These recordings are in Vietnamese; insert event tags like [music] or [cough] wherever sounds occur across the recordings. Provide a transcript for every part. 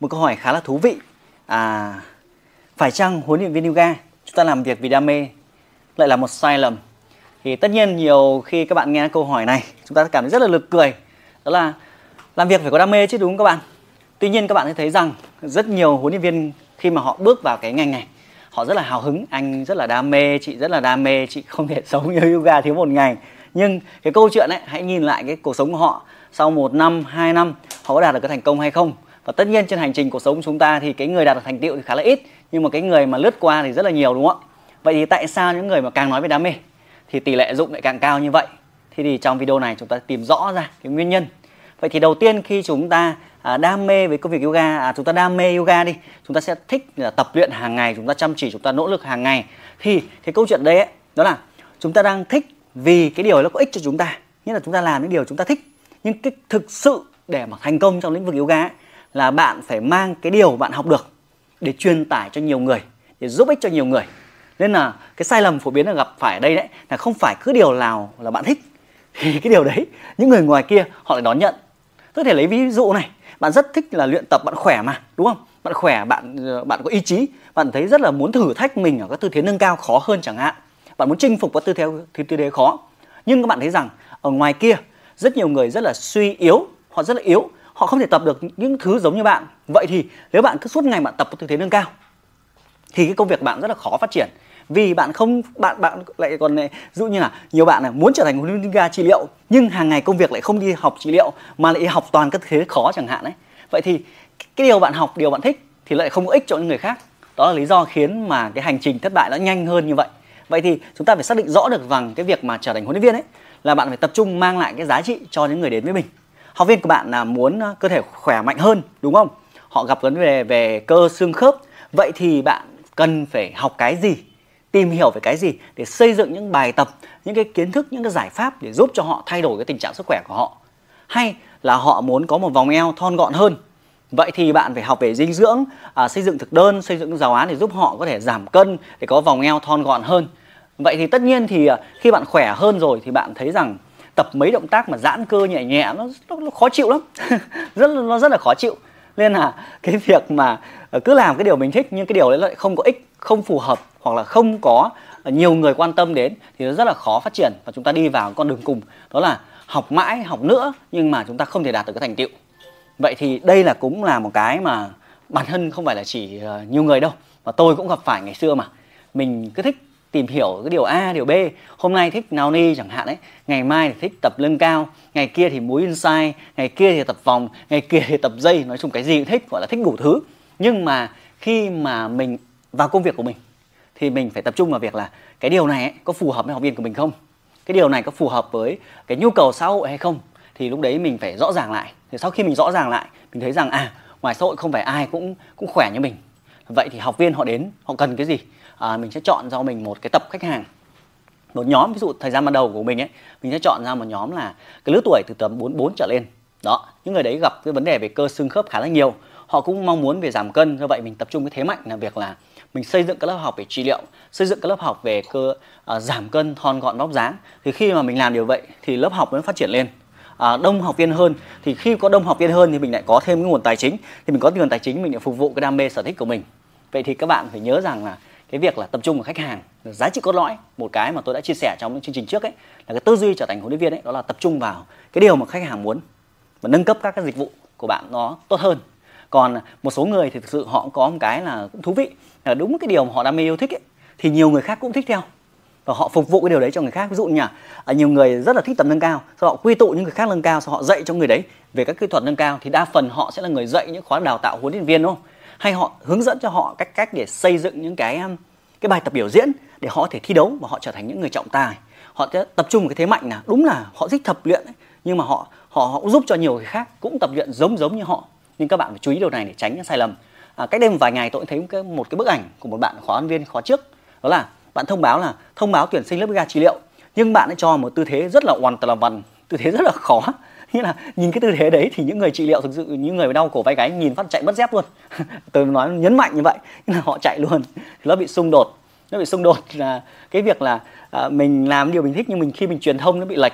một câu hỏi khá là thú vị. À phải chăng huấn luyện viên yoga chúng ta làm việc vì đam mê, lại là một sai lầm? Thì tất nhiên nhiều khi các bạn nghe câu hỏi này, chúng ta cảm thấy rất là lực cười. Đó là làm việc phải có đam mê chứ, đúng không các bạn? Tuy nhiên các bạn sẽ thấy rằng rất nhiều huấn luyện viên khi mà họ bước vào cái ngành này, họ rất là hào hứng. Anh rất là đam mê, chị rất là đam mê, chị không thể [laughs] sống như yoga thiếu một ngày. Nhưng cái câu chuyện ấy, hãy nhìn lại cái cuộc sống của họ. Sau một năm, hai năm, họ có đạt được cái thành công hay không? Và tất nhiên trên hành trình cuộc sống của chúng ta thì cái người đạt được thành tựu thì khá là ít nhưng mà cái người mà lướt qua thì rất là nhiều đúng không ạ? Vậy thì tại sao những người mà càng nói về đam mê thì tỷ lệ dụng lại càng cao như vậy? Thì, thì trong video này chúng ta tìm rõ ra cái nguyên nhân. Vậy thì đầu tiên khi chúng ta à, đam mê với công việc yoga à, chúng ta đam mê yoga đi chúng ta sẽ thích là tập luyện hàng ngày chúng ta chăm chỉ chúng ta nỗ lực hàng ngày. Thì cái câu chuyện đấy ấy, đó là chúng ta đang thích vì cái điều nó có ích cho chúng ta nghĩa là chúng ta làm những điều chúng ta thích. Nhưng cái thực sự để mà thành công trong lĩnh vực yoga ấy, là bạn phải mang cái điều bạn học được để truyền tải cho nhiều người để giúp ích cho nhiều người. Nên là cái sai lầm phổ biến là gặp phải ở đây đấy là không phải cứ điều nào là bạn thích thì cái điều đấy những người ngoài kia họ lại đón nhận. Tôi thể lấy ví dụ này bạn rất thích là luyện tập bạn khỏe mà đúng không? Bạn khỏe bạn ờ, bạn có ý chí bạn thấy rất là muốn thử thách mình ở các tư thế nâng cao khó hơn chẳng hạn. Bạn muốn chinh phục các tư thế tư, tư thế khó. Nhưng các bạn thấy rằng ở ngoài kia rất nhiều người rất là suy yếu họ rất là yếu họ không thể tập được những thứ giống như bạn. Vậy thì nếu bạn cứ suốt ngày bạn tập tư thế nâng cao thì cái công việc bạn rất là khó phát triển. Vì bạn không bạn bạn lại còn này, dụ như là nhiều bạn là muốn trở thành huấn luyện viên trị liệu nhưng hàng ngày công việc lại không đi học trị liệu mà lại học toàn các thế khó chẳng hạn đấy vậy thì cái điều bạn học điều bạn thích thì lại không có ích cho những người khác. Đó là lý do khiến mà cái hành trình thất bại nó nhanh hơn như vậy. Vậy thì chúng ta phải xác định rõ được rằng cái việc mà trở thành huấn luyện viên ấy là bạn phải tập trung mang lại cái giá trị cho những người đến với mình học viên của bạn là muốn à, cơ thể khỏe mạnh hơn đúng không? Họ gặp vấn đề về cơ xương khớp. Vậy thì bạn cần phải học cái gì? Tìm hiểu về cái gì để xây dựng những bài tập những cái kiến thức những cái giải pháp để giúp cho họ thay đổi cái tình trạng sức khỏe của họ? Hay là họ muốn có một vòng eo thon gọn hơn? Vậy thì bạn phải học về dinh dưỡng à, xây dựng thực đơn xây dựng giáo án để giúp họ có thể giảm cân để có vòng eo thon gọn hơn. Vậy thì tất nhiên thì à, khi bạn khỏe hơn rồi thì bạn thấy rằng tập mấy động tác mà giãn cơ nhẹ nhẹ nó, nó, nó khó chịu lắm. [laughs] Rất nó rất là khó chịu. Nên là cái việc mà ờ, cứ làm cái điều mình thích nhưng cái điều đấy lại không có ích không phù hợp hoặc là không có nhiều người quan tâm đến thì nó rất là khó phát triển và chúng ta đi vào con đường cùng. Đó là học mãi học nữa nhưng mà chúng ta không thể đạt được cái thành tựu. Vậy thì đây là cũng là một cái mà bản thân không phải là chỉ ờ, nhiều người đâu mà tôi cũng gặp phải ngày xưa mà. Mình cứ thích tìm hiểu cái điều A, điều B. Hôm nay thích nào ni chẳng hạn đấy, ngày mai thì thích tập lưng cao, ngày kia thì múi inside, ngày kia thì tập vòng, ngày kia thì tập dây, nói chung cái gì cũng thích, gọi là thích đủ thứ. Nhưng mà khi mà mình vào công việc của mình thì mình phải tập trung vào việc là cái điều này ấy, có phù hợp với học viên của mình không? Cái điều này có phù hợp với cái nhu cầu xã hội hay không? Thì lúc đấy mình phải rõ ràng lại. Thì sau khi mình rõ ràng lại mình thấy rằng à ngoài xã hội không phải ai cũng cũng khỏe như mình. Vậy thì học viên họ đến họ cần cái gì? À, mình sẽ chọn cho mình một cái tập khách hàng. Một nhóm ví dụ thời gian ban đầu của mình ấy mình sẽ chọn ra một nhóm là cái lứa tuổi từ tầm 44 trở lên. Đó những người đấy gặp cái vấn đề về cơ xương khớp khá là nhiều. Họ cũng mong muốn về giảm cân do vậy mình tập trung cái thế mạnh là việc là mình xây dựng các lớp học về trị liệu xây dựng các lớp học về cơ à, giảm cân thon gọn vóc dáng. Thì khi mà mình làm điều vậy thì lớp học nó phát triển lên. À, đông học viên hơn thì khi có đông học viên hơn thì mình lại có thêm cái nguồn tài chính. Thì mình có nguồn tài chính mình lại phục vụ cái đam mê sở thích của mình. Vậy thì các bạn phải nhớ rằng là cái việc là tập trung vào khách hàng giá trị cốt lõi một cái mà tôi đã chia sẻ trong những chương trình trước ấy là cái tư duy trở thành huấn luyện viên ấy đó là tập trung vào cái điều mà khách hàng muốn và nâng cấp các cái dịch vụ của bạn nó tốt hơn. Còn một số người thì thực sự họ có một cái là cũng thú vị là đúng cái điều mà họ đam mê yêu thích ấy, thì nhiều người khác cũng thích theo. Và họ phục vụ cái điều đấy cho người khác. Ví dụ như là nhiều người rất là thích tập nâng cao sau họ quy tụ những người khác nâng cao sau họ dạy cho người đấy về các kỹ thuật nâng cao thì đa phần họ sẽ là người dạy những khóa đào tạo huấn luyện viên đúng không? Hay họ hướng dẫn cho họ cách cách để xây dựng những cái um, cái bài tập biểu diễn để họ có thể thi đấu và họ trở thành những người trọng tài. Họ sẽ tập trung cái thế mạnh là đúng là họ thích tập luyện ấy, nhưng mà họ họ họ cũng giúp cho nhiều người khác cũng tập luyện giống giống như họ. Nhưng các bạn phải chú ý điều này để tránh những sai lầm. À, cách đây một vài ngày tôi cũng thấy một cái, một cái bức ảnh của một bạn khóa viên khóa trước. Đó là bạn thông báo là thông báo tuyển sinh lớp ga trị liệu. Nhưng bạn ấy cho một tư thế rất là hoàn toàn là vần tư thế rất là khó. [laughs] nghĩa là nhìn cái tư thế đấy thì những người trị liệu thực sự những người đau cổ vai gáy nhìn phát chạy mất dép luôn. [laughs] Tôi nói nhấn mạnh như vậy nhưng là họ chạy luôn. Nó bị xung đột nó bị xung đột là cái việc là à, mình làm điều mình thích nhưng mình khi mình truyền thông nó bị lệch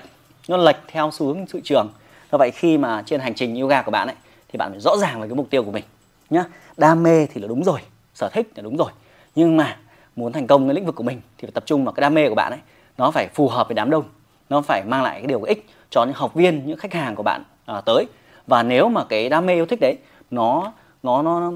nó lệch theo xu hướng thị trường. Do vậy khi mà trên hành trình yoga của bạn ấy thì bạn phải rõ ràng về cái mục tiêu của mình nhá. Đam mê thì là đúng rồi sở thích là đúng rồi. Nhưng mà muốn thành công cái lĩnh vực của mình thì phải tập trung vào cái đam mê của bạn ấy nó phải phù hợp với đám đông nó phải mang lại cái điều ích cho những học viên những khách hàng của bạn à, tới. Và nếu mà cái đam mê yêu thích đấy nó nó nó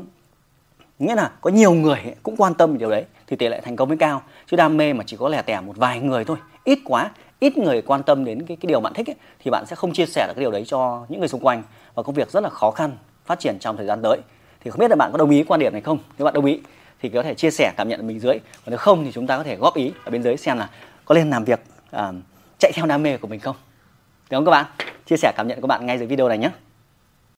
nghĩa là có nhiều người cũng quan tâm điều đấy thì tỷ lệ thành công mới cao. Chứ đam mê mà chỉ có lẻ tẻ một vài người thôi ít quá ít người quan tâm đến cái cái điều bạn thích ấy, thì bạn sẽ không chia sẻ được cái điều đấy cho những người xung quanh. Và công việc rất là khó khăn phát triển trong thời gian tới. Thì không biết là bạn có đồng ý quan điểm này không? Nếu bạn đồng ý thì có thể chia sẻ cảm nhận ở mình dưới. Còn nếu không thì chúng ta có thể góp ý ở bên dưới xem là có nên làm việc à, chạy theo đam mê của mình không? Đúng không các bạn? Chia sẻ cảm nhận của bạn ngay dưới video này nhé.